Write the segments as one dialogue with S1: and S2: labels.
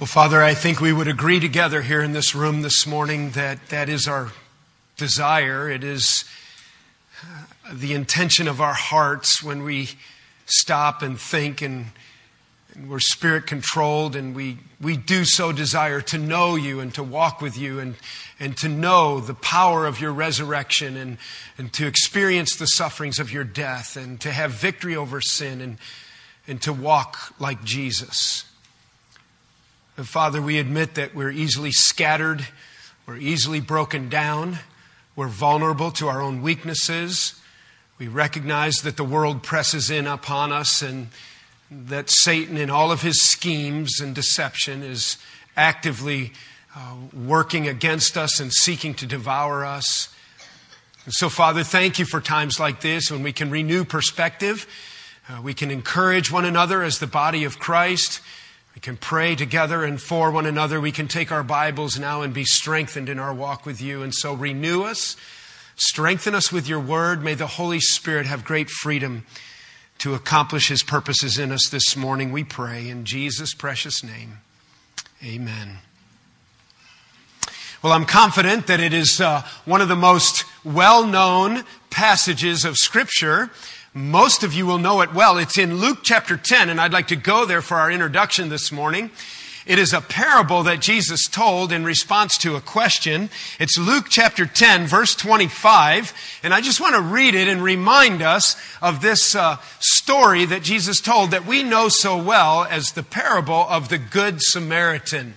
S1: Well, Father, I think we would agree together here in this room this morning that that is our desire. It is uh, the intention of our hearts when we stop and think and, and we're spirit controlled and we, we do so desire to know you and to walk with you and, and to know the power of your resurrection and, and to experience the sufferings of your death and to have victory over sin and, and to walk like Jesus. Father, we admit that we're easily scattered, we're easily broken down, we're vulnerable to our own weaknesses. We recognize that the world presses in upon us and that Satan, in all of his schemes and deception, is actively uh, working against us and seeking to devour us. And so, Father, thank you for times like this when we can renew perspective. Uh, we can encourage one another as the body of Christ. We can pray together and for one another. We can take our Bibles now and be strengthened in our walk with you. And so renew us, strengthen us with your word. May the Holy Spirit have great freedom to accomplish his purposes in us this morning. We pray in Jesus' precious name. Amen. Well, I'm confident that it is uh, one of the most well known passages of Scripture most of you will know it well. It's in Luke chapter 10, and I'd like to go there for our introduction this morning. It is a parable that Jesus told in response to a question. It's Luke chapter 10, verse 25. And I just want to read it and remind us of this uh, story that Jesus told that we know so well as the parable of the Good Samaritan.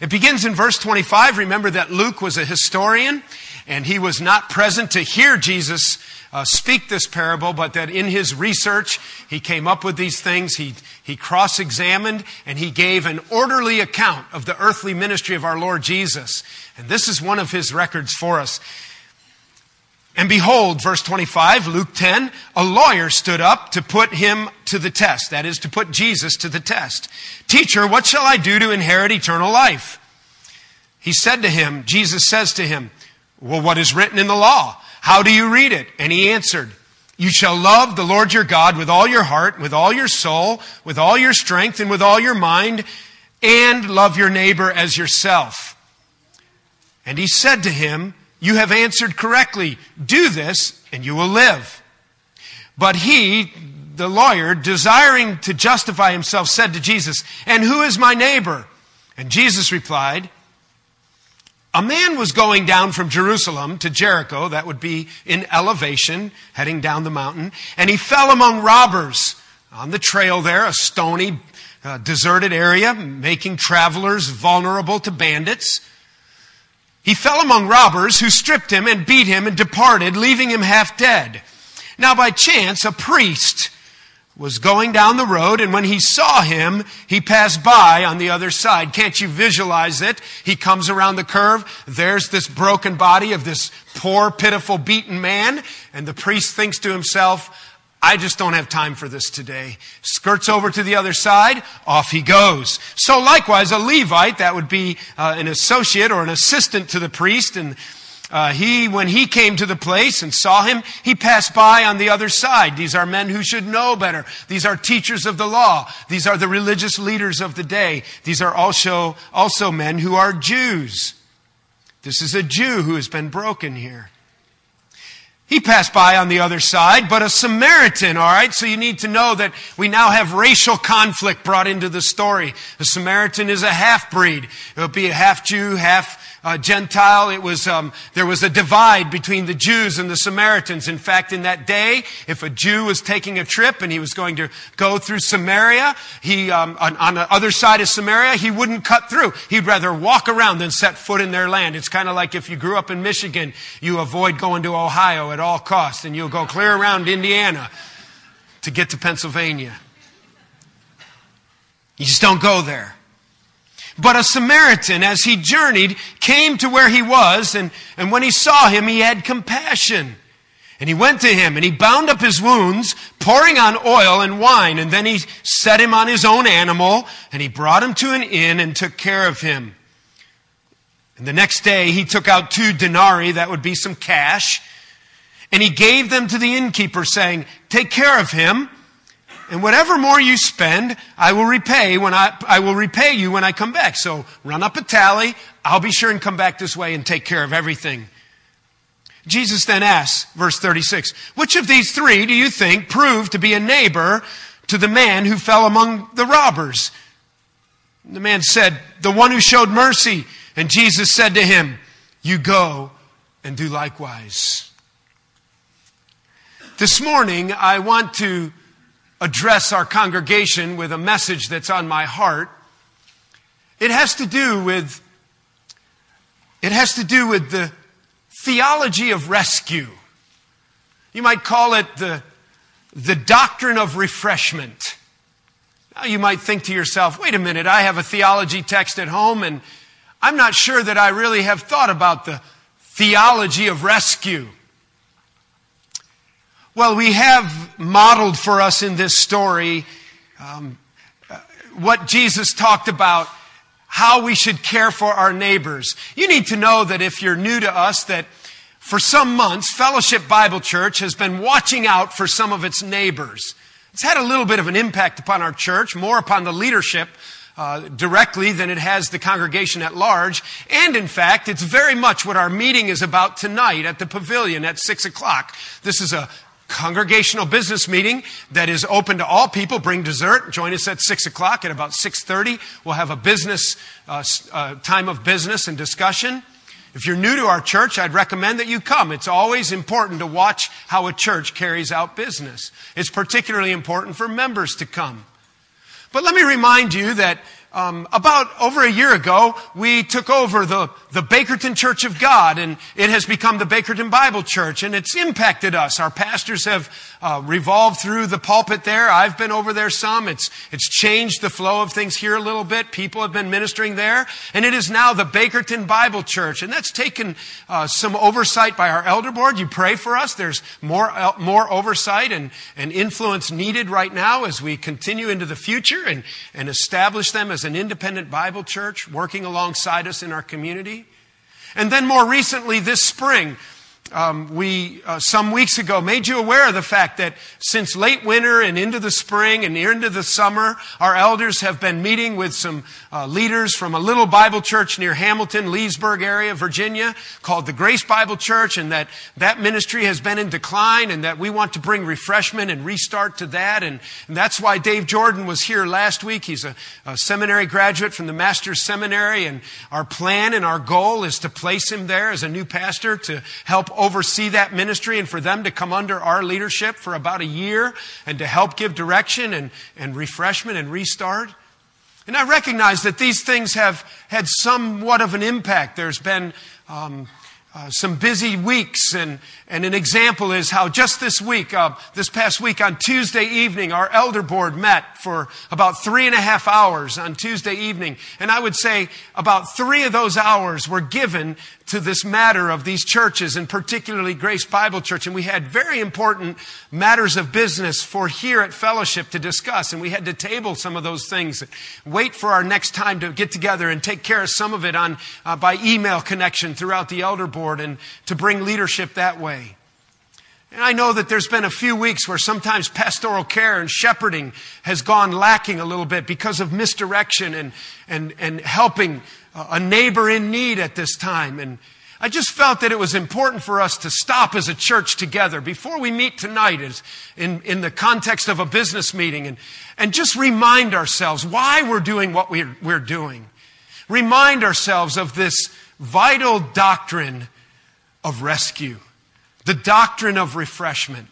S1: It begins in verse 25. Remember that Luke was a historian and he was not present to hear Jesus uh, speak this parable, but that in his research, he came up with these things. He, he cross examined and he gave an orderly account of the earthly ministry of our Lord Jesus. And this is one of his records for us. And behold, verse 25, Luke 10, a lawyer stood up to put him to the test. That is, to put Jesus to the test. Teacher, what shall I do to inherit eternal life? He said to him, Jesus says to him, Well, what is written in the law? How do you read it? And he answered, You shall love the Lord your God with all your heart, with all your soul, with all your strength, and with all your mind, and love your neighbor as yourself. And he said to him, You have answered correctly. Do this, and you will live. But he, the lawyer, desiring to justify himself, said to Jesus, And who is my neighbor? And Jesus replied, a man was going down from Jerusalem to Jericho, that would be in elevation, heading down the mountain, and he fell among robbers on the trail there, a stony, uh, deserted area, making travelers vulnerable to bandits. He fell among robbers who stripped him and beat him and departed, leaving him half dead. Now, by chance, a priest was going down the road, and when he saw him, he passed by on the other side. Can't you visualize it? He comes around the curve. There's this broken body of this poor, pitiful, beaten man, and the priest thinks to himself, I just don't have time for this today. Skirts over to the other side, off he goes. So likewise, a Levite, that would be uh, an associate or an assistant to the priest, and uh, he, when he came to the place and saw him, he passed by on the other side. These are men who should know better. These are teachers of the law. These are the religious leaders of the day. These are also, also men who are Jews. This is a Jew who has been broken here. He passed by on the other side, but a Samaritan, alright? So you need to know that we now have racial conflict brought into the story. A Samaritan is a half-breed. It would be a half-Jew, half uh, Gentile. It was um, there was a divide between the Jews and the Samaritans. In fact, in that day, if a Jew was taking a trip and he was going to go through Samaria, he um, on, on the other side of Samaria, he wouldn't cut through. He'd rather walk around than set foot in their land. It's kind of like if you grew up in Michigan, you avoid going to Ohio at all costs, and you'll go clear around Indiana to get to Pennsylvania. You just don't go there. But a Samaritan, as he journeyed, came to where he was, and, and when he saw him, he had compassion. And he went to him, and he bound up his wounds, pouring on oil and wine, and then he set him on his own animal, and he brought him to an inn and took care of him. And the next day, he took out two denarii, that would be some cash, and he gave them to the innkeeper, saying, Take care of him and whatever more you spend, I will repay when I, I will repay you when I come back. So run up a tally. I'll be sure and come back this way and take care of everything. Jesus then asks, verse 36, which of these three do you think proved to be a neighbor to the man who fell among the robbers? The man said, the one who showed mercy. And Jesus said to him, you go and do likewise. This morning, I want to address our congregation with a message that's on my heart. It has to do with, it has to do with the theology of rescue. You might call it the, the doctrine of refreshment. Now you might think to yourself, wait a minute, I have a theology text at home and I'm not sure that I really have thought about the theology of rescue. Well, we have modeled for us in this story um, what Jesus talked about how we should care for our neighbors. You need to know that if you're new to us, that for some months, Fellowship Bible Church has been watching out for some of its neighbors. It's had a little bit of an impact upon our church, more upon the leadership uh, directly than it has the congregation at large. And in fact, it's very much what our meeting is about tonight at the pavilion at six o'clock. This is a congregational business meeting that is open to all people. Bring dessert. Join us at six o'clock. At about six thirty, we'll have a business uh, uh, time of business and discussion. If you're new to our church, I'd recommend that you come. It's always important to watch how a church carries out business. It's particularly important for members to come. But let me remind you that um, about over a year ago, we took over the, the Bakerton Church of God, and it has become the Bakerton Bible Church, and it's impacted us. Our pastors have uh, revolved through the pulpit there. I've been over there some. It's it's changed the flow of things here a little bit. People have been ministering there, and it is now the Bakerton Bible Church, and that's taken uh, some oversight by our elder board. You pray for us. There's more uh, more oversight and and influence needed right now as we continue into the future and and establish them as an independent Bible church working alongside us in our community. And then more recently this spring, um, we uh, some weeks ago made you aware of the fact that since late winter and into the spring and into the summer, our elders have been meeting with some uh, leaders from a little Bible church near Hamilton, Leesburg area, Virginia, called the Grace Bible Church, and that that ministry has been in decline, and that we want to bring refreshment and restart to that, and, and that's why Dave Jordan was here last week. He's a, a seminary graduate from the Master's Seminary, and our plan and our goal is to place him there as a new pastor to help oversee that ministry and for them to come under our leadership for about a year and to help give direction and, and refreshment and restart. And I recognize that these things have had somewhat of an impact. There's been um, uh, some busy weeks, and, and an example is how just this week, uh, this past week on Tuesday evening, our elder board met for about three and a half hours on Tuesday evening. And I would say about three of those hours were given to this matter of these churches, and particularly Grace Bible Church. And we had very important matters of business for here at Fellowship to discuss. And we had to table some of those things, wait for our next time to get together and take care of some of it on, uh, by email connection throughout the elder board and to bring leadership that way. And I know that there's been a few weeks where sometimes pastoral care and shepherding has gone lacking a little bit because of misdirection and, and, and helping a neighbor in need at this time. And I just felt that it was important for us to stop as a church together before we meet tonight as in, in the context of a business meeting and, and just remind ourselves why we're doing what we're, we're doing. Remind ourselves of this vital doctrine of rescue, the doctrine of refreshment.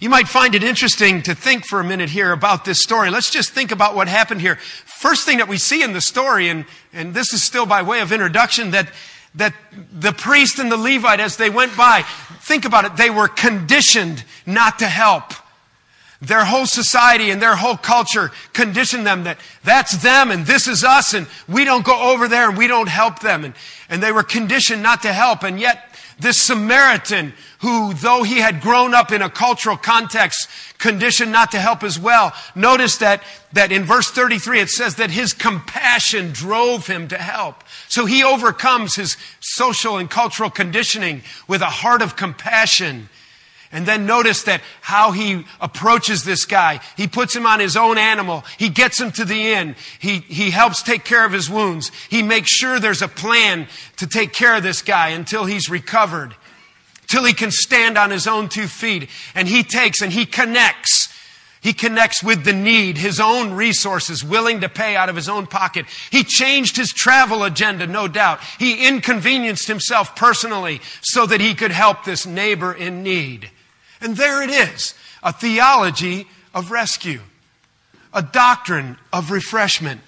S1: You might find it interesting to think for a minute here about this story. Let's just think about what happened here. First thing that we see in the story, and, and this is still by way of introduction, that, that the priest and the Levite, as they went by, think about it, they were conditioned not to help. Their whole society and their whole culture conditioned them that that's them and this is us and we don't go over there and we don't help them. And, and they were conditioned not to help. And yet this Samaritan, who, though he had grown up in a cultural context, conditioned not to help as well, notice that, that in verse 33 it says that his compassion drove him to help. So he overcomes his social and cultural conditioning with a heart of compassion. And then notice that how he approaches this guy. He puts him on his own animal. He gets him to the inn. He, he helps take care of his wounds. He makes sure there's a plan to take care of this guy until he's recovered, till he can stand on his own two feet. And he takes and he connects. He connects with the need, his own resources, willing to pay out of his own pocket. He changed his travel agenda, no doubt. He inconvenienced himself personally so that he could help this neighbor in need. And there it is a theology of rescue, a doctrine of refreshment.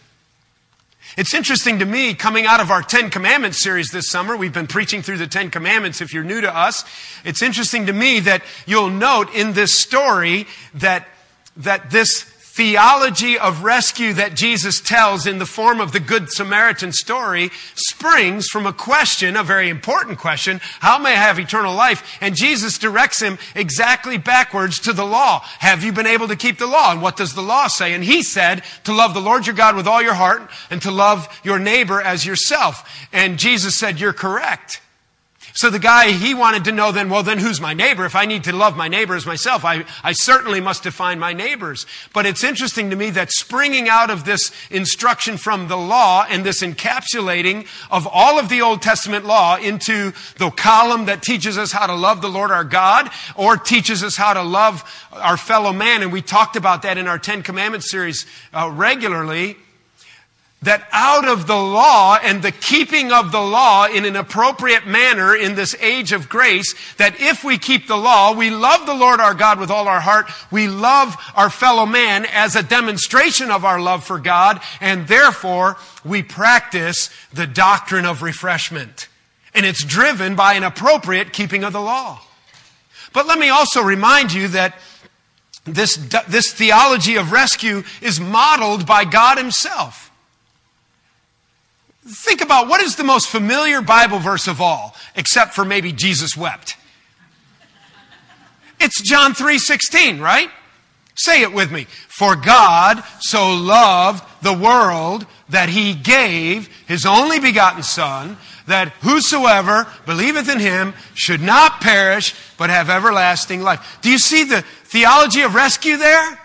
S1: It's interesting to me, coming out of our Ten Commandments series this summer, we've been preaching through the Ten Commandments if you're new to us. It's interesting to me that you'll note in this story that, that this theology of rescue that Jesus tells in the form of the Good Samaritan story springs from a question, a very important question. How may I have eternal life? And Jesus directs him exactly backwards to the law. Have you been able to keep the law? And what does the law say? And he said to love the Lord your God with all your heart and to love your neighbor as yourself. And Jesus said, you're correct. So the guy, he wanted to know then, well, then who's my neighbor? If I need to love my neighbor as myself, I, I certainly must define my neighbors. But it's interesting to me that springing out of this instruction from the law and this encapsulating of all of the Old Testament law into the column that teaches us how to love the Lord our God or teaches us how to love our fellow man. And we talked about that in our Ten Commandments series uh, regularly that out of the law and the keeping of the law in an appropriate manner in this age of grace, that if we keep the law, we love the Lord our God with all our heart, we love our fellow man as a demonstration of our love for God, and therefore we practice the doctrine of refreshment. And it's driven by an appropriate keeping of the law. But let me also remind you that this, this theology of rescue is modeled by God Himself. Think about what is the most familiar Bible verse of all, except for maybe Jesus wept. It's John 3:16, right? Say it with me. For God so loved the world that he gave his only begotten son that whosoever believeth in him should not perish but have everlasting life. Do you see the theology of rescue there?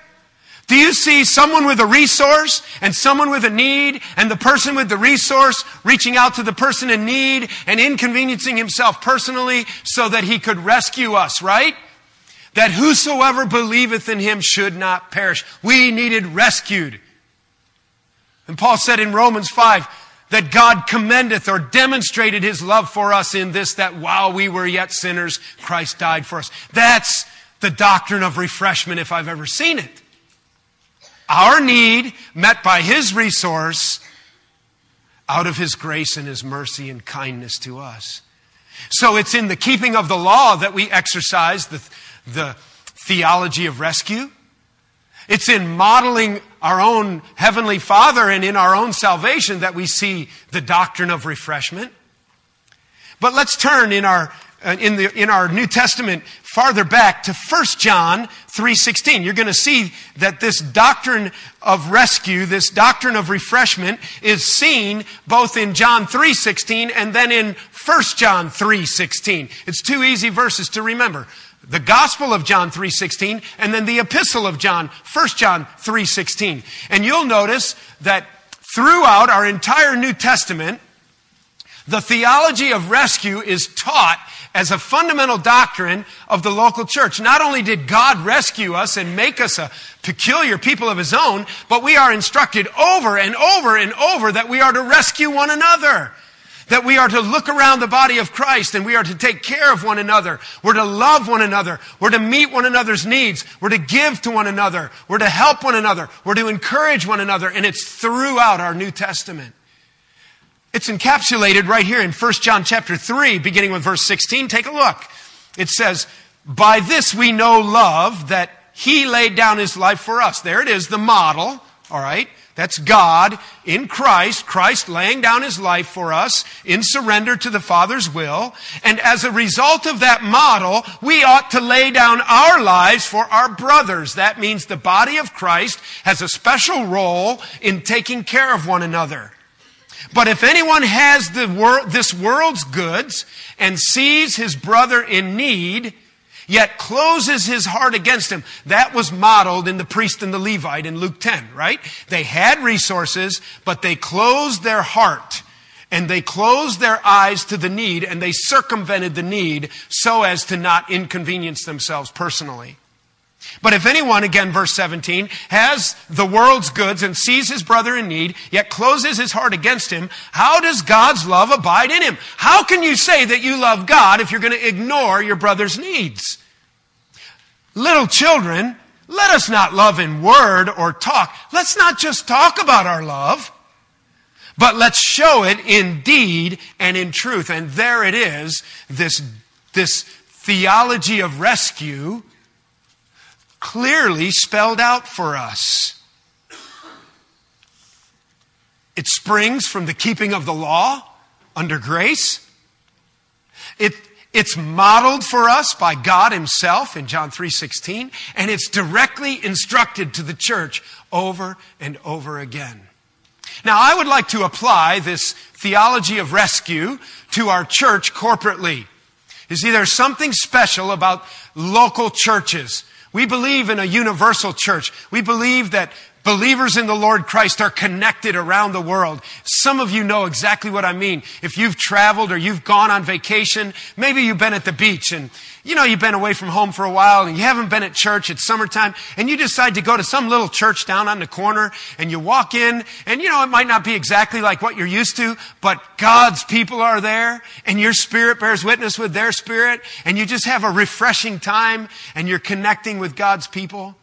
S1: Do you see someone with a resource and someone with a need and the person with the resource reaching out to the person in need and inconveniencing himself personally so that he could rescue us, right? That whosoever believeth in him should not perish. We needed rescued. And Paul said in Romans 5 that God commendeth or demonstrated his love for us in this that while we were yet sinners, Christ died for us. That's the doctrine of refreshment if I've ever seen it. Our need met by His resource out of His grace and His mercy and kindness to us. So it's in the keeping of the law that we exercise the, the theology of rescue. It's in modeling our own Heavenly Father and in our own salvation that we see the doctrine of refreshment. But let's turn in our uh, in, the, in our New Testament farther back to 1 John 3.16. You're going to see that this doctrine of rescue, this doctrine of refreshment is seen both in John 3.16 and then in 1 John 3.16. It's two easy verses to remember. The Gospel of John 3.16 and then the Epistle of John, 1 John 3.16. And you'll notice that throughout our entire New Testament, the theology of rescue is taught as a fundamental doctrine of the local church. Not only did God rescue us and make us a peculiar people of His own, but we are instructed over and over and over that we are to rescue one another. That we are to look around the body of Christ and we are to take care of one another. We're to love one another. We're to meet one another's needs. We're to give to one another. We're to help one another. We're to encourage one another. And it's throughout our New Testament. It's encapsulated right here in 1 John chapter 3, beginning with verse 16. Take a look. It says, By this we know love, that he laid down his life for us. There it is, the model. All right. That's God in Christ, Christ laying down his life for us in surrender to the Father's will. And as a result of that model, we ought to lay down our lives for our brothers. That means the body of Christ has a special role in taking care of one another. But if anyone has the wor- this world's goods and sees his brother in need, yet closes his heart against him. That was modeled in the priest and the Levite in Luke 10, right? They had resources, but they closed their heart and they closed their eyes to the need and they circumvented the need so as to not inconvenience themselves personally. But if anyone, again, verse 17, has the world's goods and sees his brother in need, yet closes his heart against him, how does God's love abide in him? How can you say that you love God if you're going to ignore your brother's needs? Little children, let us not love in word or talk. Let's not just talk about our love, but let's show it in deed and in truth. And there it is, this, this theology of rescue clearly spelled out for us. It springs from the keeping of the law under grace. It, it's modeled for us by God himself in John 3:16 and it's directly instructed to the church over and over again. Now I would like to apply this theology of rescue to our church corporately. You see there's something special about local churches. We believe in a universal church. We believe that Believers in the Lord Christ are connected around the world. Some of you know exactly what I mean. If you've traveled or you've gone on vacation, maybe you've been at the beach and you know, you've been away from home for a while and you haven't been at church. It's summertime and you decide to go to some little church down on the corner and you walk in and you know, it might not be exactly like what you're used to, but God's people are there and your spirit bears witness with their spirit and you just have a refreshing time and you're connecting with God's people.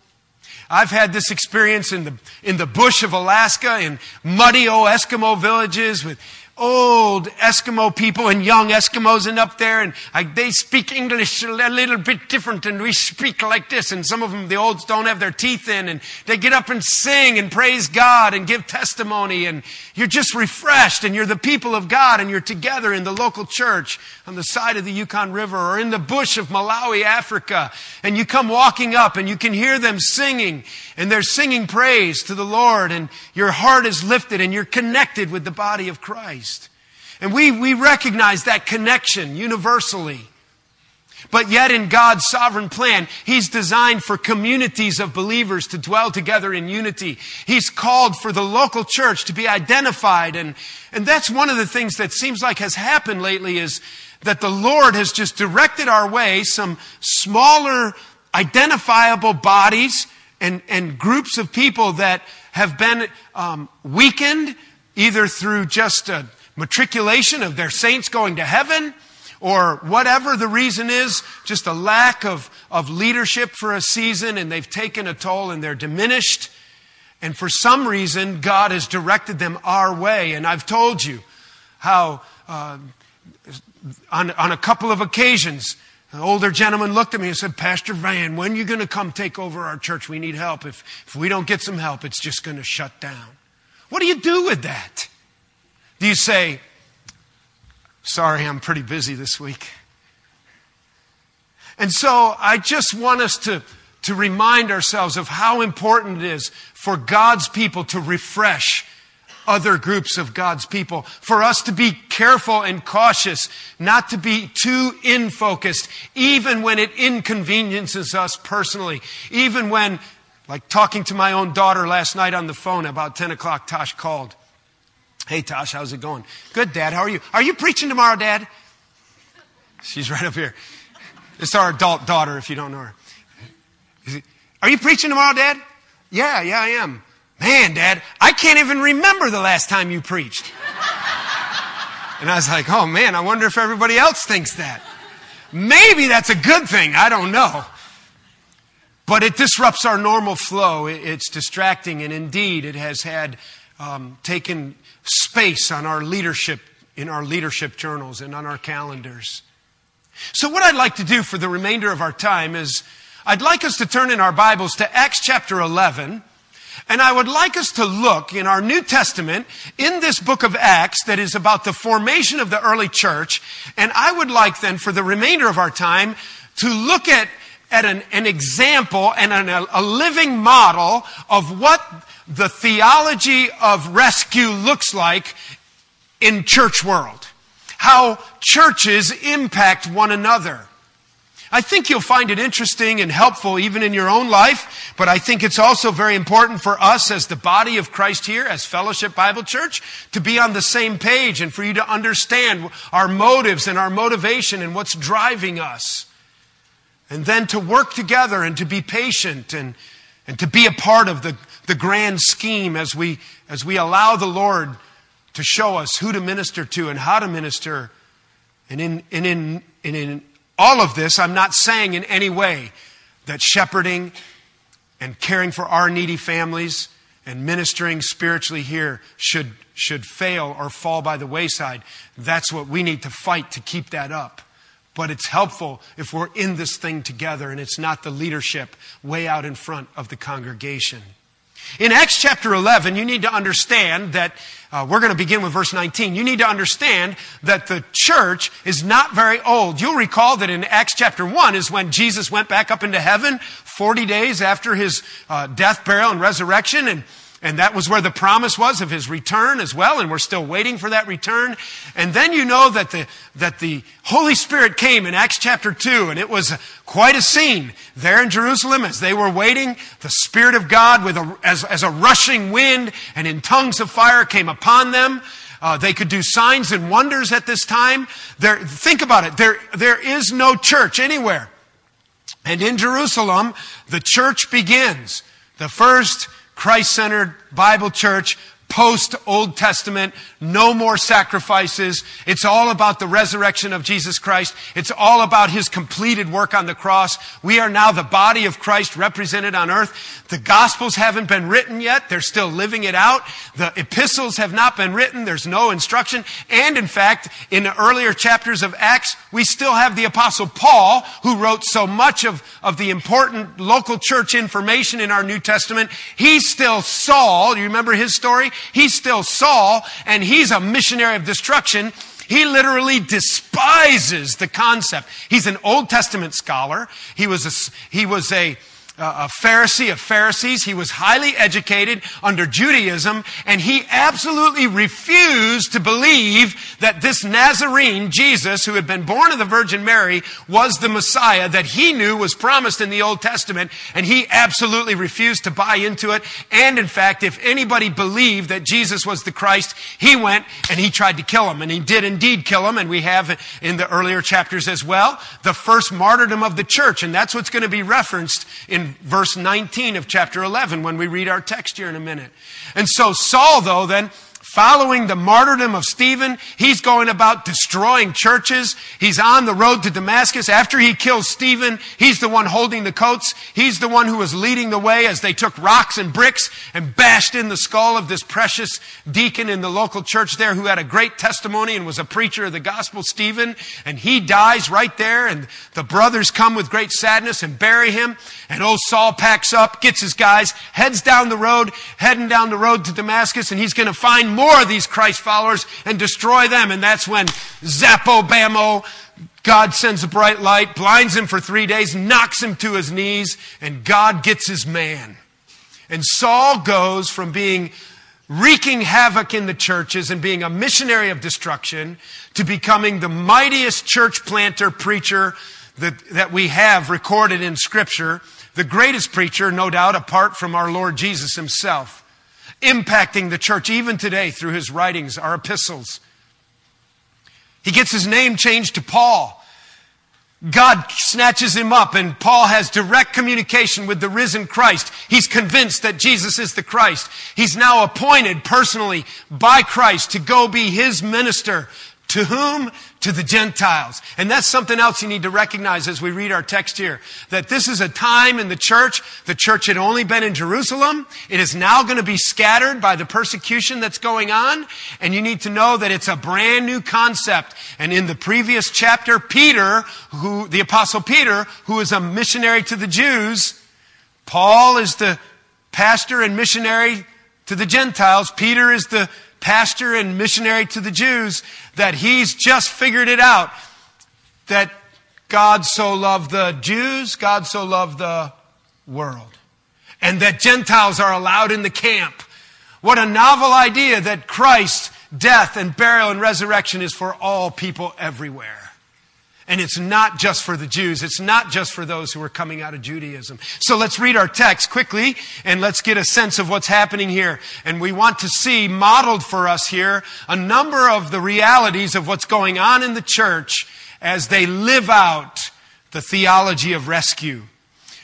S1: I've had this experience in the, in the bush of Alaska, in muddy old Eskimo villages with old Eskimo people and young Eskimos and up there and I, they speak English a little bit different and we speak like this and some of them, the olds don't have their teeth in and they get up and sing and praise God and give testimony and you're just refreshed and you're the people of God and you're together in the local church on the side of the Yukon River or in the bush of Malawi, Africa and you come walking up and you can hear them singing and they're singing praise to the Lord and your heart is lifted and you're connected with the body of Christ. And we, we recognize that connection universally. But yet in God's sovereign plan, He's designed for communities of believers to dwell together in unity. He's called for the local church to be identified. And, and that's one of the things that seems like has happened lately is that the Lord has just directed our way some smaller identifiable bodies and, and groups of people that have been um, weakened either through just a matriculation of their saints going to heaven or whatever the reason is, just a lack of, of leadership for a season and they've taken a toll and they're diminished. And for some reason, God has directed them our way. And I've told you how uh, on, on a couple of occasions, an older gentleman looked at me and said, Pastor Van, when are you going to come take over our church? We need help. If, if we don't get some help, it's just going to shut down. What do you do with that? Do you say, Sorry, I'm pretty busy this week? And so I just want us to, to remind ourselves of how important it is for God's people to refresh other groups of God's people. For us to be careful and cautious, not to be too in focused, even when it inconveniences us personally. Even when, like talking to my own daughter last night on the phone about 10 o'clock, Tosh called. Hey Tosh, how's it going? Good, Dad. How are you? Are you preaching tomorrow, Dad? She's right up here. It's our adult daughter, if you don't know her. Are you preaching tomorrow, Dad? Yeah, yeah, I am. Man, Dad, I can't even remember the last time you preached. And I was like, oh man, I wonder if everybody else thinks that. Maybe that's a good thing. I don't know. But it disrupts our normal flow. It's distracting, and indeed, it has had um, taken space on our leadership, in our leadership journals and on our calendars. So, what I'd like to do for the remainder of our time is I'd like us to turn in our Bibles to Acts chapter 11. And I would like us to look in our New Testament in this book of Acts that is about the formation of the early church. And I would like then for the remainder of our time to look at, at an, an example and an, a living model of what the theology of rescue looks like in church world. How churches impact one another. I think you'll find it interesting and helpful even in your own life, but I think it's also very important for us as the body of Christ here, as Fellowship Bible Church, to be on the same page and for you to understand our motives and our motivation and what's driving us. And then to work together and to be patient and, and to be a part of the, the grand scheme as we, as we allow the Lord to show us who to minister to and how to minister. And in, and in, and in all of this, I'm not saying in any way that shepherding and caring for our needy families and ministering spiritually here should, should fail or fall by the wayside. That's what we need to fight to keep that up. But it's helpful if we're in this thing together and it's not the leadership way out in front of the congregation. In Acts chapter 11, you need to understand that uh, we're going to begin with verse 19. You need to understand that the church is not very old. You'll recall that in Acts chapter 1 is when Jesus went back up into heaven 40 days after his uh, death, burial, and resurrection. And and that was where the promise was of his return as well, and we're still waiting for that return. And then you know that the, that the Holy Spirit came in Acts chapter 2, and it was quite a scene there in Jerusalem as they were waiting. The Spirit of God with a, as, as a rushing wind and in tongues of fire came upon them. Uh, they could do signs and wonders at this time. There, think about it. There, there is no church anywhere. And in Jerusalem, the church begins. The first Christ centered Bible church post Old Testament, no more sacrifices. It's all about the resurrection of Jesus Christ. It's all about His completed work on the cross. We are now the body of Christ represented on earth. The Gospels haven't been written yet. They're still living it out. The epistles have not been written. There's no instruction. And in fact, in the earlier chapters of Acts, we still have the Apostle Paul, who wrote so much of, of the important local church information in our New Testament. He's still Saul. You remember his story? He's still Saul and he's a missionary of destruction. He literally despises the concept. He's an Old Testament scholar. He was a, he was a, a Pharisee of Pharisees. He was highly educated under Judaism, and he absolutely refused to believe that this Nazarene, Jesus, who had been born of the Virgin Mary, was the Messiah that he knew was promised in the Old Testament, and he absolutely refused to buy into it. And in fact, if anybody believed that Jesus was the Christ, he went and he tried to kill him, and he did indeed kill him, and we have in the earlier chapters as well, the first martyrdom of the church, and that's what's going to be referenced in in verse 19 of chapter 11 when we read our text here in a minute. And so Saul, though, then following the martyrdom of Stephen. He's going about destroying churches. He's on the road to Damascus. After he kills Stephen, he's the one holding the coats. He's the one who was leading the way as they took rocks and bricks and bashed in the skull of this precious deacon in the local church there who had a great testimony and was a preacher of the gospel, Stephen. And he dies right there and the brothers come with great sadness and bury him. And old Saul packs up, gets his guys, heads down the road, heading down the road to Damascus and he's going to find more these Christ followers and destroy them. And that's when Zappo Bamo, God sends a bright light, blinds him for three days, knocks him to his knees, and God gets his man. And Saul goes from being wreaking havoc in the churches and being a missionary of destruction to becoming the mightiest church planter preacher that, that we have recorded in Scripture, the greatest preacher, no doubt, apart from our Lord Jesus himself impacting the church even today through his writings, our epistles. He gets his name changed to Paul. God snatches him up and Paul has direct communication with the risen Christ. He's convinced that Jesus is the Christ. He's now appointed personally by Christ to go be his minister to whom? To the Gentiles. And that's something else you need to recognize as we read our text here. That this is a time in the church. The church had only been in Jerusalem. It is now going to be scattered by the persecution that's going on. And you need to know that it's a brand new concept. And in the previous chapter, Peter, who, the apostle Peter, who is a missionary to the Jews, Paul is the pastor and missionary to the Gentiles. Peter is the pastor and missionary to the Jews, that he's just figured it out. That God so loved the Jews, God so loved the world. And that Gentiles are allowed in the camp. What a novel idea that Christ's death and burial and resurrection is for all people everywhere. And it's not just for the Jews. It's not just for those who are coming out of Judaism. So let's read our text quickly and let's get a sense of what's happening here. And we want to see modeled for us here a number of the realities of what's going on in the church as they live out the theology of rescue.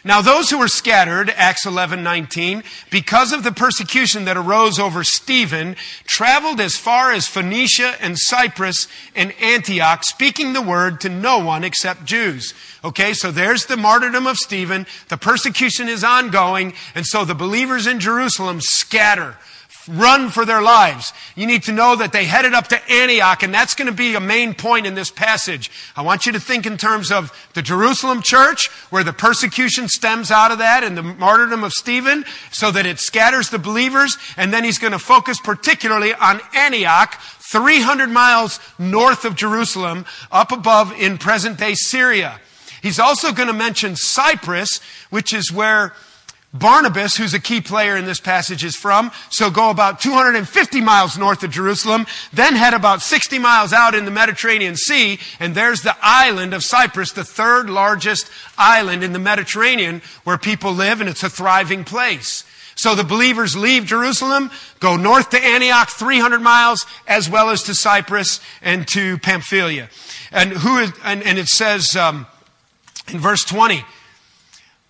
S1: Now those who were scattered, Acts 11, 19, because of the persecution that arose over Stephen, traveled as far as Phoenicia and Cyprus and Antioch, speaking the word to no one except Jews. Okay, so there's the martyrdom of Stephen. The persecution is ongoing, and so the believers in Jerusalem scatter run for their lives. You need to know that they headed up to Antioch, and that's going to be a main point in this passage. I want you to think in terms of the Jerusalem church, where the persecution stems out of that and the martyrdom of Stephen, so that it scatters the believers, and then he's going to focus particularly on Antioch, 300 miles north of Jerusalem, up above in present day Syria. He's also going to mention Cyprus, which is where Barnabas, who's a key player in this passage, is from. So go about 250 miles north of Jerusalem, then head about 60 miles out in the Mediterranean Sea, and there's the island of Cyprus, the third largest island in the Mediterranean where people live, and it's a thriving place. So the believers leave Jerusalem, go north to Antioch, 300 miles, as well as to Cyprus and to Pamphylia. And who is, and, and it says um, in verse 20,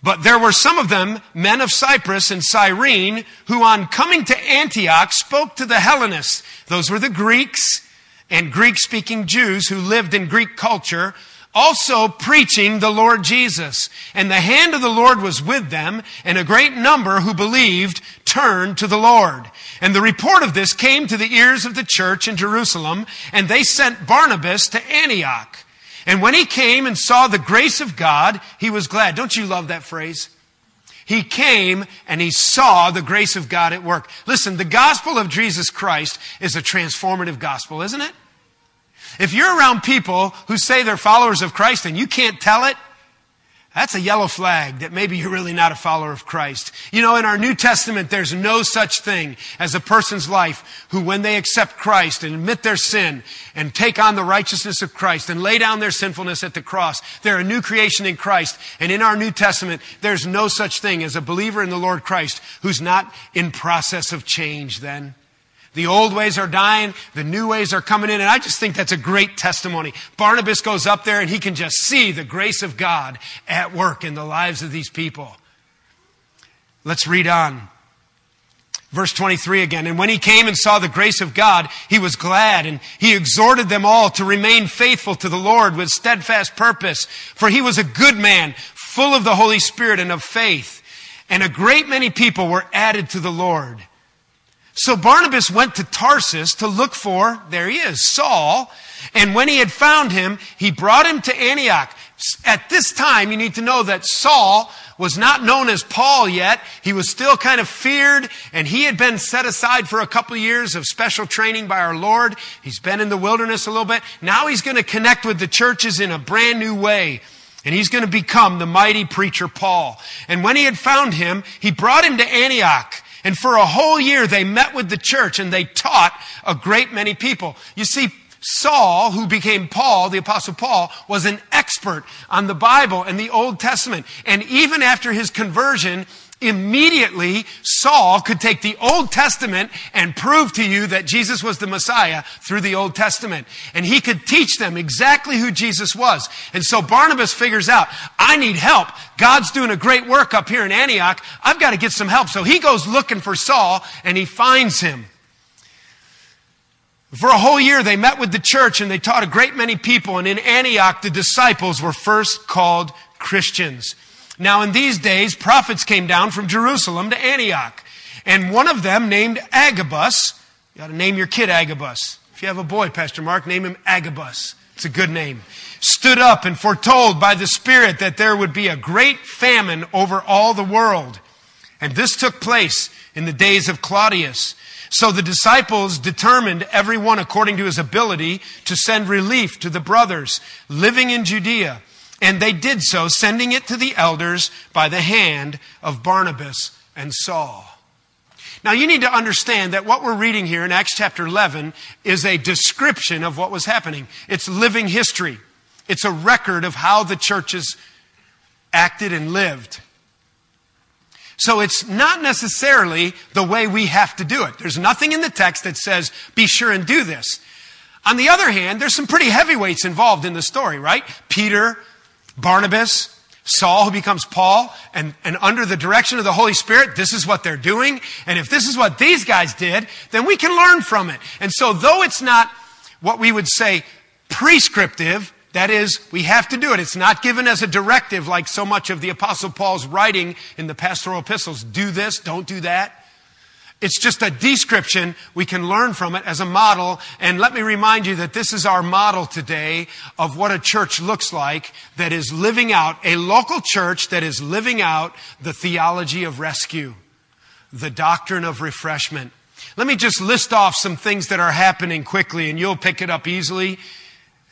S1: but there were some of them, men of Cyprus and Cyrene, who on coming to Antioch spoke to the Hellenists. Those were the Greeks and Greek speaking Jews who lived in Greek culture, also preaching the Lord Jesus. And the hand of the Lord was with them, and a great number who believed turned to the Lord. And the report of this came to the ears of the church in Jerusalem, and they sent Barnabas to Antioch. And when he came and saw the grace of God, he was glad. Don't you love that phrase? He came and he saw the grace of God at work. Listen, the gospel of Jesus Christ is a transformative gospel, isn't it? If you're around people who say they're followers of Christ and you can't tell it, that's a yellow flag that maybe you're really not a follower of Christ. You know, in our New Testament, there's no such thing as a person's life who, when they accept Christ and admit their sin and take on the righteousness of Christ and lay down their sinfulness at the cross, they're a new creation in Christ. And in our New Testament, there's no such thing as a believer in the Lord Christ who's not in process of change then. The old ways are dying, the new ways are coming in, and I just think that's a great testimony. Barnabas goes up there and he can just see the grace of God at work in the lives of these people. Let's read on. Verse 23 again. And when he came and saw the grace of God, he was glad and he exhorted them all to remain faithful to the Lord with steadfast purpose. For he was a good man, full of the Holy Spirit and of faith. And a great many people were added to the Lord. So Barnabas went to Tarsus to look for, there he is, Saul. And when he had found him, he brought him to Antioch. At this time, you need to know that Saul was not known as Paul yet. He was still kind of feared, and he had been set aside for a couple of years of special training by our Lord. He's been in the wilderness a little bit. Now he's going to connect with the churches in a brand new way. And he's going to become the mighty preacher Paul. And when he had found him, he brought him to Antioch. And for a whole year, they met with the church and they taught a great many people. You see, Saul, who became Paul, the apostle Paul, was an expert on the Bible and the Old Testament. And even after his conversion, Immediately, Saul could take the Old Testament and prove to you that Jesus was the Messiah through the Old Testament. And he could teach them exactly who Jesus was. And so Barnabas figures out, I need help. God's doing a great work up here in Antioch. I've got to get some help. So he goes looking for Saul and he finds him. For a whole year, they met with the church and they taught a great many people. And in Antioch, the disciples were first called Christians. Now, in these days, prophets came down from Jerusalem to Antioch. And one of them, named Agabus, you got to name your kid Agabus. If you have a boy, Pastor Mark, name him Agabus. It's a good name. Stood up and foretold by the Spirit that there would be a great famine over all the world. And this took place in the days of Claudius. So the disciples determined, everyone according to his ability, to send relief to the brothers living in Judea and they did so, sending it to the elders by the hand of Barnabas and Saul. Now you need to understand that what we're reading here in Acts chapter 11 is a description of what was happening. It's living history. It's a record of how the churches acted and lived. So it's not necessarily the way we have to do it. There's nothing in the text that says, be sure and do this. On the other hand, there's some pretty heavyweights involved in the story, right? Peter, Barnabas, Saul, who becomes Paul, and, and under the direction of the Holy Spirit, this is what they're doing. And if this is what these guys did, then we can learn from it. And so, though it's not what we would say prescriptive, that is, we have to do it. It's not given as a directive like so much of the Apostle Paul's writing in the pastoral epistles. Do this, don't do that. It's just a description. We can learn from it as a model. And let me remind you that this is our model today of what a church looks like that is living out, a local church that is living out the theology of rescue, the doctrine of refreshment. Let me just list off some things that are happening quickly and you'll pick it up easily.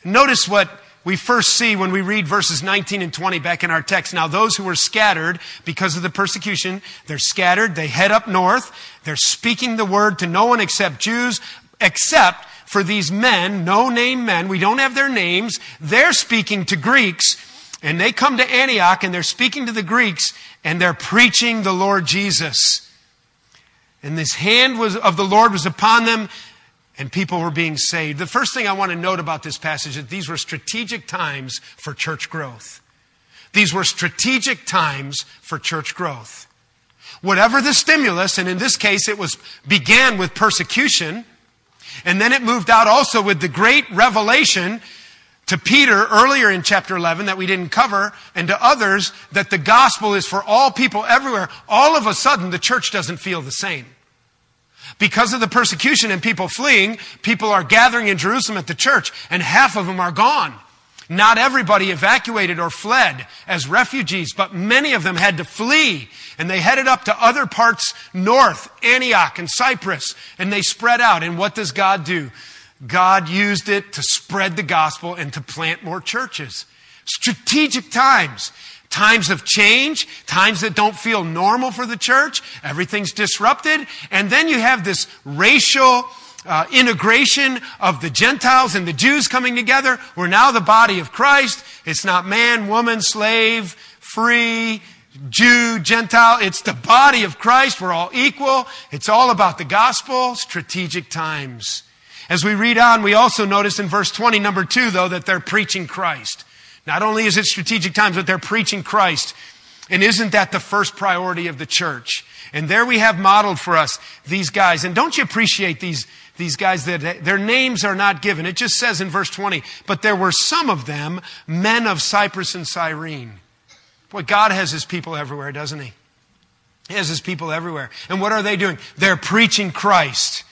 S1: Notice what we first see when we read verses 19 and 20 back in our text. Now, those who were scattered because of the persecution, they're scattered. They head up north. They're speaking the word to no one except Jews, except for these men, no name men. We don't have their names. They're speaking to Greeks. And they come to Antioch and they're speaking to the Greeks and they're preaching the Lord Jesus. And this hand was, of the Lord was upon them and people were being saved. The first thing I want to note about this passage is that these were strategic times for church growth. These were strategic times for church growth. Whatever the stimulus, and in this case it was began with persecution, and then it moved out also with the great revelation to Peter earlier in chapter 11 that we didn't cover, and to others that the gospel is for all people everywhere. All of a sudden, the church doesn't feel the same. Because of the persecution and people fleeing, people are gathering in Jerusalem at the church, and half of them are gone. Not everybody evacuated or fled as refugees, but many of them had to flee, and they headed up to other parts north, Antioch and Cyprus, and they spread out. And what does God do? God used it to spread the gospel and to plant more churches. Strategic times. Times of change, times that don't feel normal for the church, everything's disrupted, and then you have this racial uh, integration of the Gentiles and the Jews coming together. We're now the body of Christ. It's not man, woman, slave, free, Jew, Gentile. It's the body of Christ. We're all equal. It's all about the gospel, strategic times. As we read on, we also notice in verse 20, number two, though, that they're preaching Christ. Not only is it strategic times, but they're preaching Christ. And isn't that the first priority of the church? And there we have modeled for us these guys. And don't you appreciate these, these guys that their names are not given? It just says in verse 20, but there were some of them men of Cyprus and Cyrene. Boy, God has his people everywhere, doesn't he? He has his people everywhere. And what are they doing? They're preaching Christ.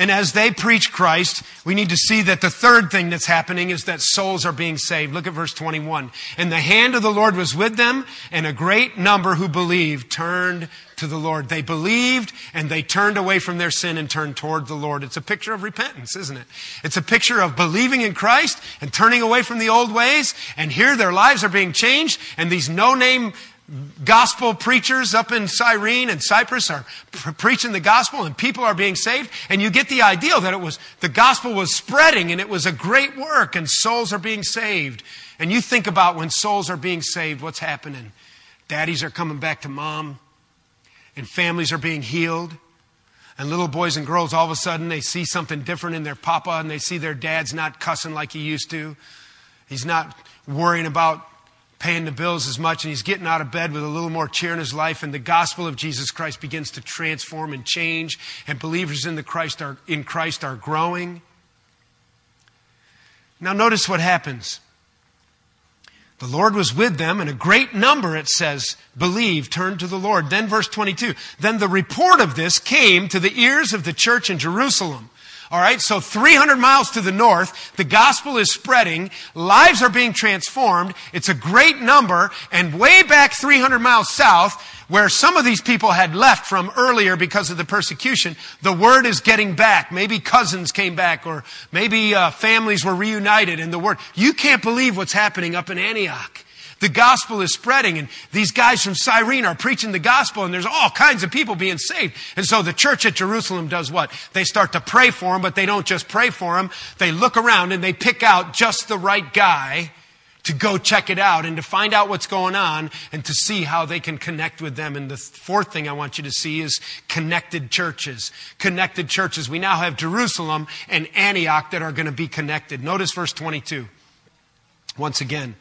S1: And as they preach Christ, we need to see that the third thing that's happening is that souls are being saved. Look at verse 21. And the hand of the Lord was with them, and a great number who believed turned to the Lord. They believed and they turned away from their sin and turned toward the Lord. It's a picture of repentance, isn't it? It's a picture of believing in Christ and turning away from the old ways. And here their lives are being changed. And these no-name gospel preachers up in Cyrene and Cyprus are pre- preaching the gospel and people are being saved. And you get the idea that it was, the gospel was spreading and it was a great work and souls are being saved. And you think about when souls are being saved, what's happening? Daddies are coming back to mom and families are being healed. And little boys and girls, all of a sudden, they see something different in their papa and they see their dad's not cussing like he used to. He's not worrying about paying the bills as much and he's getting out of bed with a little more cheer in his life and the gospel of Jesus Christ begins to transform and change and believers in the Christ are in Christ are growing. Now notice what happens. The Lord was with them, and a great number, it says, believed, turned to the Lord. Then, verse 22, then the report of this came to the ears of the church in Jerusalem. All right, so 300 miles to the north, the gospel is spreading, lives are being transformed. It's a great number, and way back 300 miles south, where some of these people had left from earlier because of the persecution, the word is getting back. Maybe cousins came back, or maybe uh, families were reunited, and the word. You can't believe what's happening up in Antioch. The gospel is spreading and these guys from Cyrene are preaching the gospel and there's all kinds of people being saved. And so the church at Jerusalem does what? They start to pray for them, but they don't just pray for them. They look around and they pick out just the right guy to go check it out and to find out what's going on and to see how they can connect with them. And the fourth thing I want you to see is connected churches. Connected churches. We now have Jerusalem and Antioch that are going to be connected. Notice verse 22. Once again,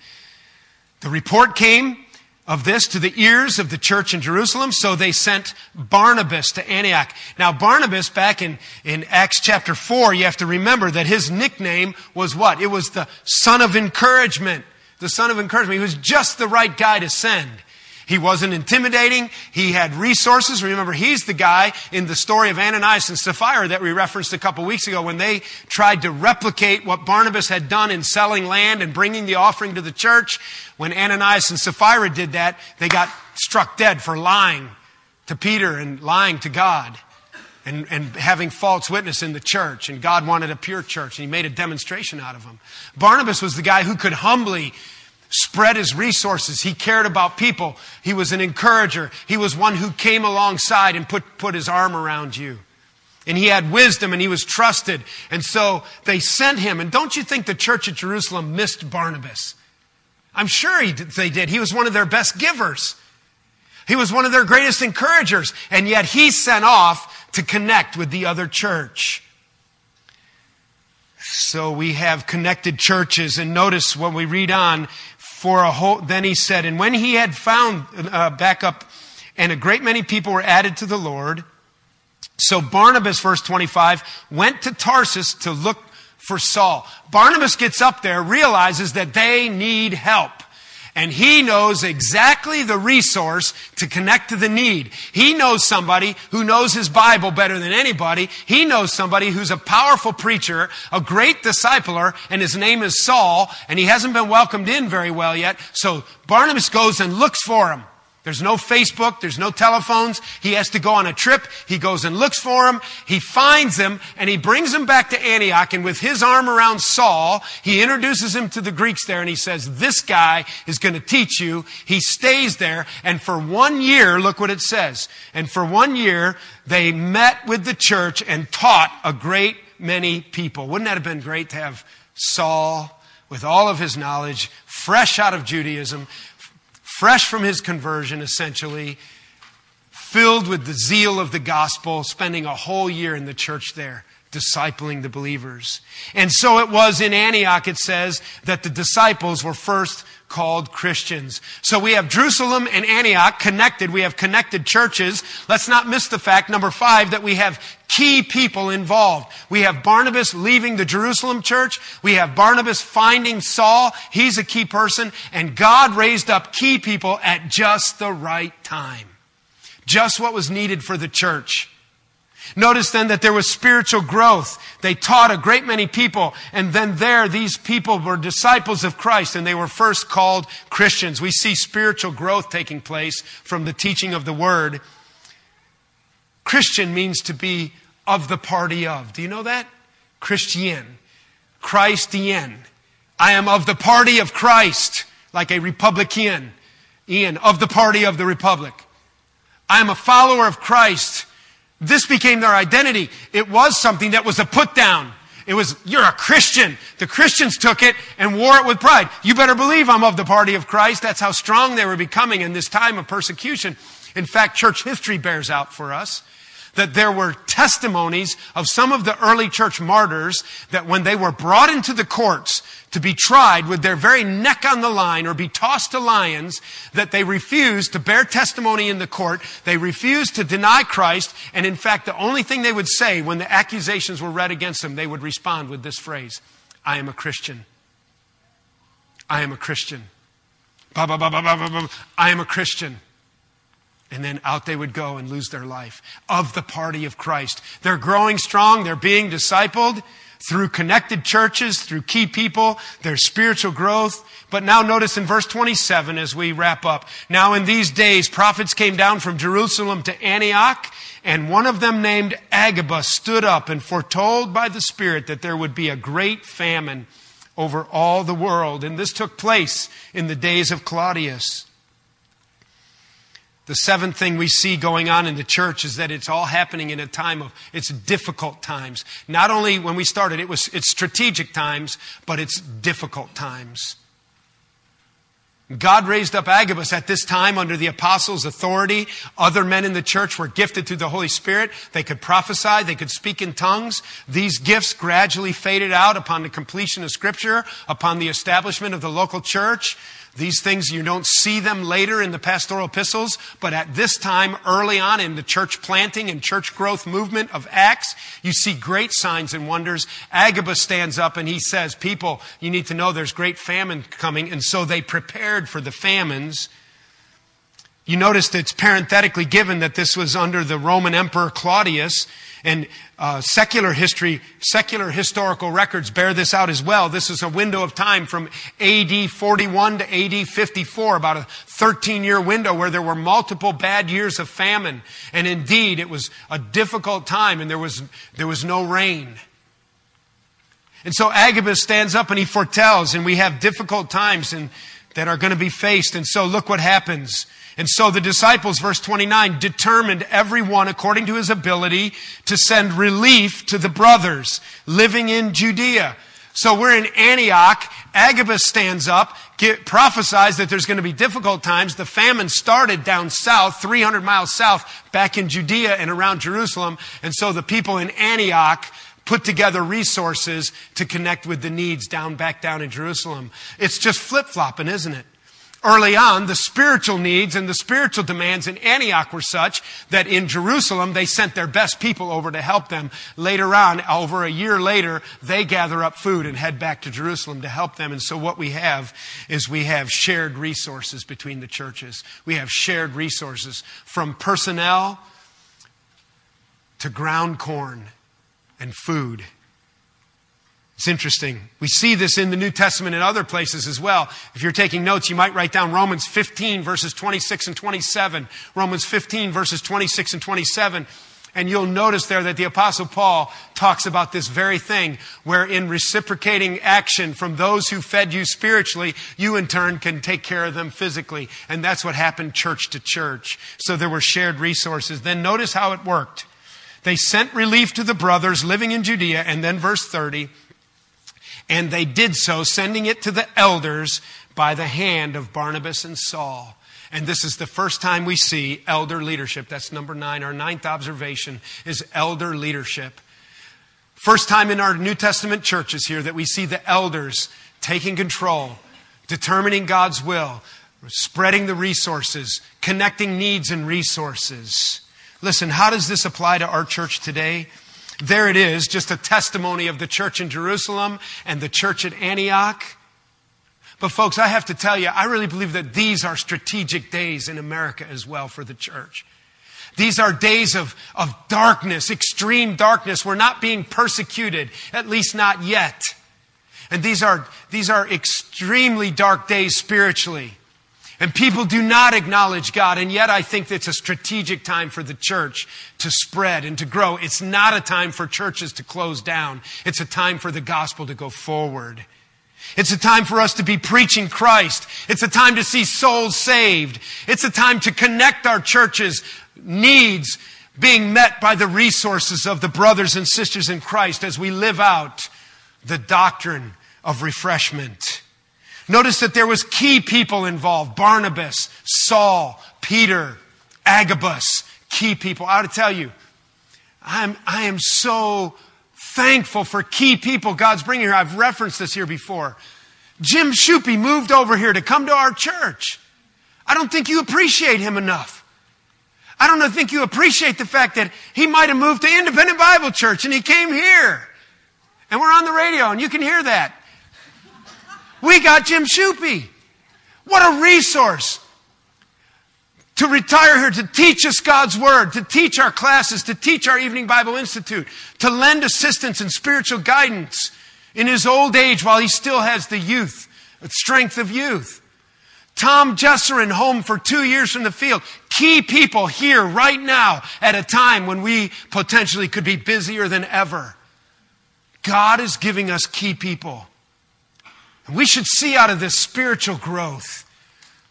S1: the report came of this to the ears of the church in Jerusalem, so they sent Barnabas to Antioch. Now, Barnabas, back in, in Acts chapter 4, you have to remember that his nickname was what? It was the son of encouragement. The son of encouragement. He was just the right guy to send. He wasn't intimidating. He had resources. Remember, he's the guy in the story of Ananias and Sapphira that we referenced a couple weeks ago when they tried to replicate what Barnabas had done in selling land and bringing the offering to the church. When Ananias and Sapphira did that, they got struck dead for lying to Peter and lying to God. And, and, having false witness in the church. And God wanted a pure church, and He made a demonstration out of them. Barnabas was the guy who could humbly spread his resources. He cared about people. He was an encourager. He was one who came alongside and put, put his arm around you. And he had wisdom and he was trusted. And so they sent him. And don't you think the church at Jerusalem missed Barnabas? I'm sure he, they did. He was one of their best givers. He was one of their greatest encouragers. And yet he sent off to connect with the other church. So we have connected churches. And notice when we read on, for a whole, then he said, and when he had found, uh, back up, and a great many people were added to the Lord. So Barnabas, verse 25, went to Tarsus to look for Saul. Barnabas gets up there, realizes that they need help. And he knows exactly the resource to connect to the need. He knows somebody who knows his Bible better than anybody. He knows somebody who's a powerful preacher, a great discipler, and his name is Saul, and he hasn't been welcomed in very well yet. So Barnabas goes and looks for him. There's no Facebook. There's no telephones. He has to go on a trip. He goes and looks for him. He finds him and he brings him back to Antioch. And with his arm around Saul, he introduces him to the Greeks there and he says, this guy is going to teach you. He stays there. And for one year, look what it says. And for one year, they met with the church and taught a great many people. Wouldn't that have been great to have Saul with all of his knowledge, fresh out of Judaism, fresh from his conversion, essentially, filled with the zeal of the gospel, spending a whole year in the church there, discipling the believers. And so it was in Antioch, it says, that the disciples were first called Christians. So we have Jerusalem and Antioch connected. We have connected churches. Let's not miss the fact, number five, that we have key people involved. We have Barnabas leaving the Jerusalem church. We have Barnabas finding Saul. He's a key person. And God raised up key people at just the right time. Just what was needed for the church. Notice then that there was spiritual growth. They taught a great many people, and then there, these people were disciples of Christ, and they were first called Christians. We see spiritual growth taking place from the teaching of the Word. Christian means to be of the party of. Do you know that? Christian. Christian. I am of the party of Christ, like a Republican. Ian, of the party of the Republic. I am a follower of Christ. This became their identity. It was something that was a put down. It was, you're a Christian. The Christians took it and wore it with pride. You better believe I'm of the party of Christ. That's how strong they were becoming in this time of persecution. In fact, church history bears out for us that there were testimonies of some of the early church martyrs that when they were brought into the courts to be tried with their very neck on the line or be tossed to lions, that they refused to bear testimony in the court. They refused to deny Christ. And in fact, the only thing they would say when the accusations were read against them, they would respond with this phrase, I am a Christian. I am a Christian. Ba, ba, ba, I am a Christian. And then out they would go and lose their life of the party of Christ. They're growing strong. They're being discipled through connected churches, through key people, their spiritual growth. But now notice in verse 27 as we wrap up. Now in these days, prophets came down from Jerusalem to Antioch, and one of them named Agabus stood up and foretold by the Spirit that there would be a great famine over all the world. And this took place in the days of Claudius. The seventh thing we see going on in the church is that it's all happening in a time of it's difficult times. Not only when we started, it was it's strategic times, but it's difficult times. God raised up Agabus at this time under the apostles' authority. Other men in the church were gifted through the Holy Spirit. They could prophesy. They could speak in tongues. These gifts gradually faded out upon the completion of scripture, upon the establishment of the local church. These things, you don't see them later in the pastoral epistles, but at this time, early on in the church planting and church growth movement of Acts, you see great signs and wonders. Agabus stands up and he says, People, you need to know there's great famine coming. And so they prepared for the famines. You notice it's parenthetically given that this was under the Roman Emperor Claudius. And uh, secular history, secular historical records bear this out as well. This is a window of time from AD 41 to AD 54, about a 13 year window where there were multiple bad years of famine. And indeed, it was a difficult time and there was, there was no rain. And so Agabus stands up and he foretells, and we have difficult times and, that are going to be faced. And so look what happens. And so the disciples, verse 29, determined everyone according to his ability to send relief to the brothers living in Judea. So we're in Antioch. Agabus stands up, get, prophesies that there's going to be difficult times. The famine started down south, 300 miles south, back in Judea and around Jerusalem. And so the people in Antioch put together resources to connect with the needs down back down in Jerusalem. It's just flip flopping, isn't it? Early on, the spiritual needs and the spiritual demands in Antioch were such that in Jerusalem they sent their best people over to help them. Later on, over a year later, they gather up food and head back to Jerusalem to help them. And so what we have is we have shared resources between the churches. We have shared resources from personnel to ground corn and food it's interesting. We see this in the New Testament and other places as well. If you're taking notes, you might write down Romans 15 verses 26 and 27. Romans 15 verses 26 and 27. And you'll notice there that the apostle Paul talks about this very thing, where in reciprocating action from those who fed you spiritually, you in turn can take care of them physically. And that's what happened church to church. So there were shared resources. Then notice how it worked. They sent relief to the brothers living in Judea. And then verse 30, and they did so, sending it to the elders by the hand of Barnabas and Saul. And this is the first time we see elder leadership. That's number nine. Our ninth observation is elder leadership. First time in our New Testament churches here that we see the elders taking control, determining God's will, spreading the resources, connecting needs and resources. Listen, how does this apply to our church today? There it is, just a testimony of the church in Jerusalem and the church at Antioch. But folks, I have to tell you, I really believe that these are strategic days in America as well for the church. These are days of, of darkness, extreme darkness. We're not being persecuted, at least not yet. And these are, these are extremely dark days spiritually. And people do not acknowledge God. And yet I think it's a strategic time for the church to spread and to grow. It's not a time for churches to close down. It's a time for the gospel to go forward. It's a time for us to be preaching Christ. It's a time to see souls saved. It's a time to connect our churches' needs being met by the resources of the brothers and sisters in Christ as we live out the doctrine of refreshment. Notice that there was key people involved. Barnabas, Saul, Peter, Agabus, key people. I ought to tell you, I'm, I am so thankful for key people God's bringing here. I've referenced this here before. Jim Shupe moved over here to come to our church. I don't think you appreciate him enough. I don't think you appreciate the fact that he might have moved to Independent Bible Church and he came here. And we're on the radio and you can hear that. We got Jim Shupe. What a resource to retire here, to teach us God's Word, to teach our classes, to teach our Evening Bible Institute, to lend assistance and spiritual guidance in his old age while he still has the youth, the strength of youth. Tom Jesserin home for two years from the field. Key people here right now at a time when we potentially could be busier than ever. God is giving us key people We should see out of this spiritual growth.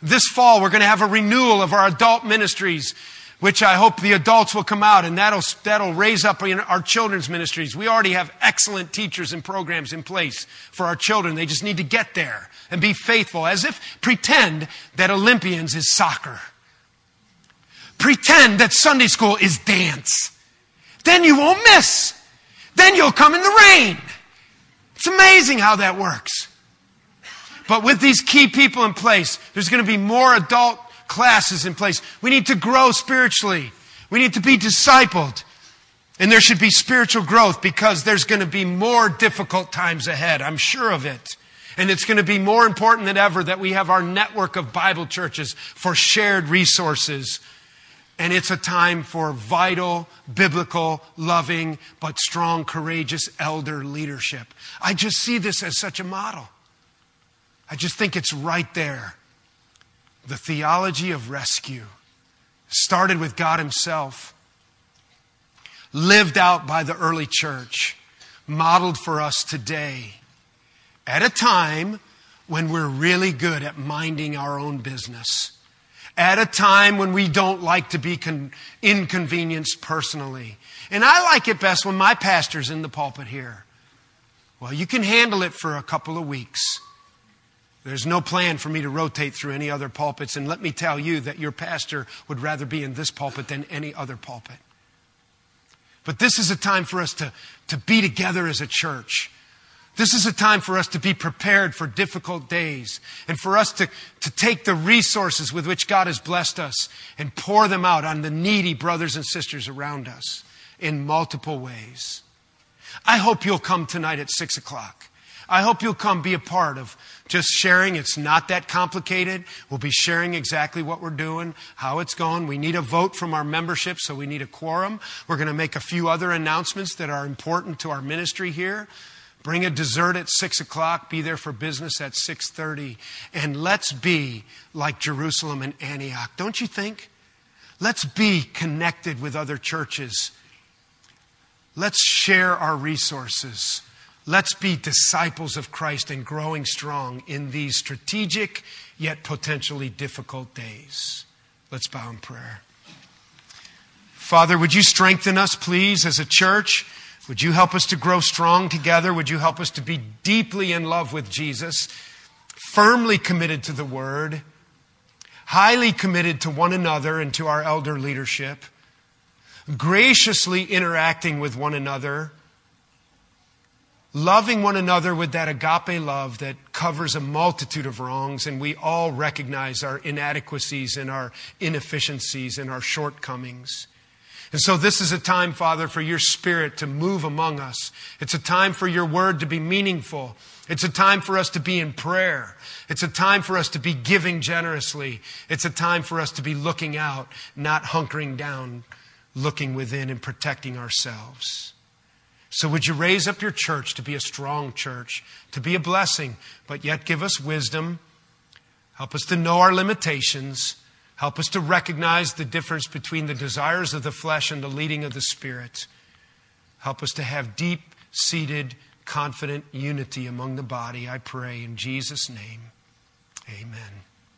S1: This fall, we're going to have a renewal of our adult ministries, which I hope the adults will come out and that'll, that'll raise up our children's ministries. We already have excellent teachers and programs in place for our children. They just need to get there and be faithful as if pretend that Olympians is soccer. Pretend that Sunday school is dance. Then you won't miss. Then you'll come in the rain. It's amazing how that works. But with these key people in place, there's going to be more adult classes in place. We need to grow spiritually. We need to be discipled. And there should be spiritual growth because there's going to be more difficult times ahead. I'm sure of it. And it's going to be more important than ever that we have our network of Bible churches for shared resources. And it's a time for vital, biblical, loving, but strong, courageous elder leadership. I just see this as such a model. I just think it's right there. The theology of rescue started with God Himself, lived out by the early church, modeled for us today at a time when we're really good at minding our own business, at a time when we don't like to be con- inconvenienced personally. And I like it best when my pastor's in the pulpit here. Well, you can handle it for a couple of weeks. There's no plan for me to rotate through any other pulpits. And let me tell you that your pastor would rather be in this pulpit than any other pulpit. But this is a time for us to, to be together as a church. This is a time for us to be prepared for difficult days and for us to, to take the resources with which God has blessed us and pour them out on the needy brothers and sisters around us in multiple ways. I hope you'll come tonight at six o'clock. I hope you'll come be a part of just sharing. It's not that complicated. We'll be sharing exactly what we're doing, how it's going. We need a vote from our membership, so we need a quorum. We're going to make a few other announcements that are important to our ministry here. Bring a dessert at six o'clock. Be there for business at six thirty, and let's be like Jerusalem and Antioch. Don't you think? Let's be connected with other churches. Let's share our resources. Let's be disciples of Christ and growing strong in these strategic yet potentially difficult days. Let's bow in prayer. Father, would you strengthen us, please, as a church? Would you help us to grow strong together? Would you help us to be deeply in love with Jesus, firmly committed to the Word, highly committed to one another and to our elder leadership, graciously interacting with one another? Loving one another with that agape love that covers a multitude of wrongs, and we all recognize our inadequacies and our inefficiencies and our shortcomings. And so, this is a time, Father, for your Spirit to move among us. It's a time for your word to be meaningful. It's a time for us to be in prayer. It's a time for us to be giving generously. It's a time for us to be looking out, not hunkering down, looking within and protecting ourselves. So, would you raise up your church to be a strong church, to be a blessing, but yet give us wisdom? Help us to know our limitations. Help us to recognize the difference between the desires of the flesh and the leading of the Spirit. Help us to have deep seated, confident unity among the body, I pray, in Jesus' name. Amen.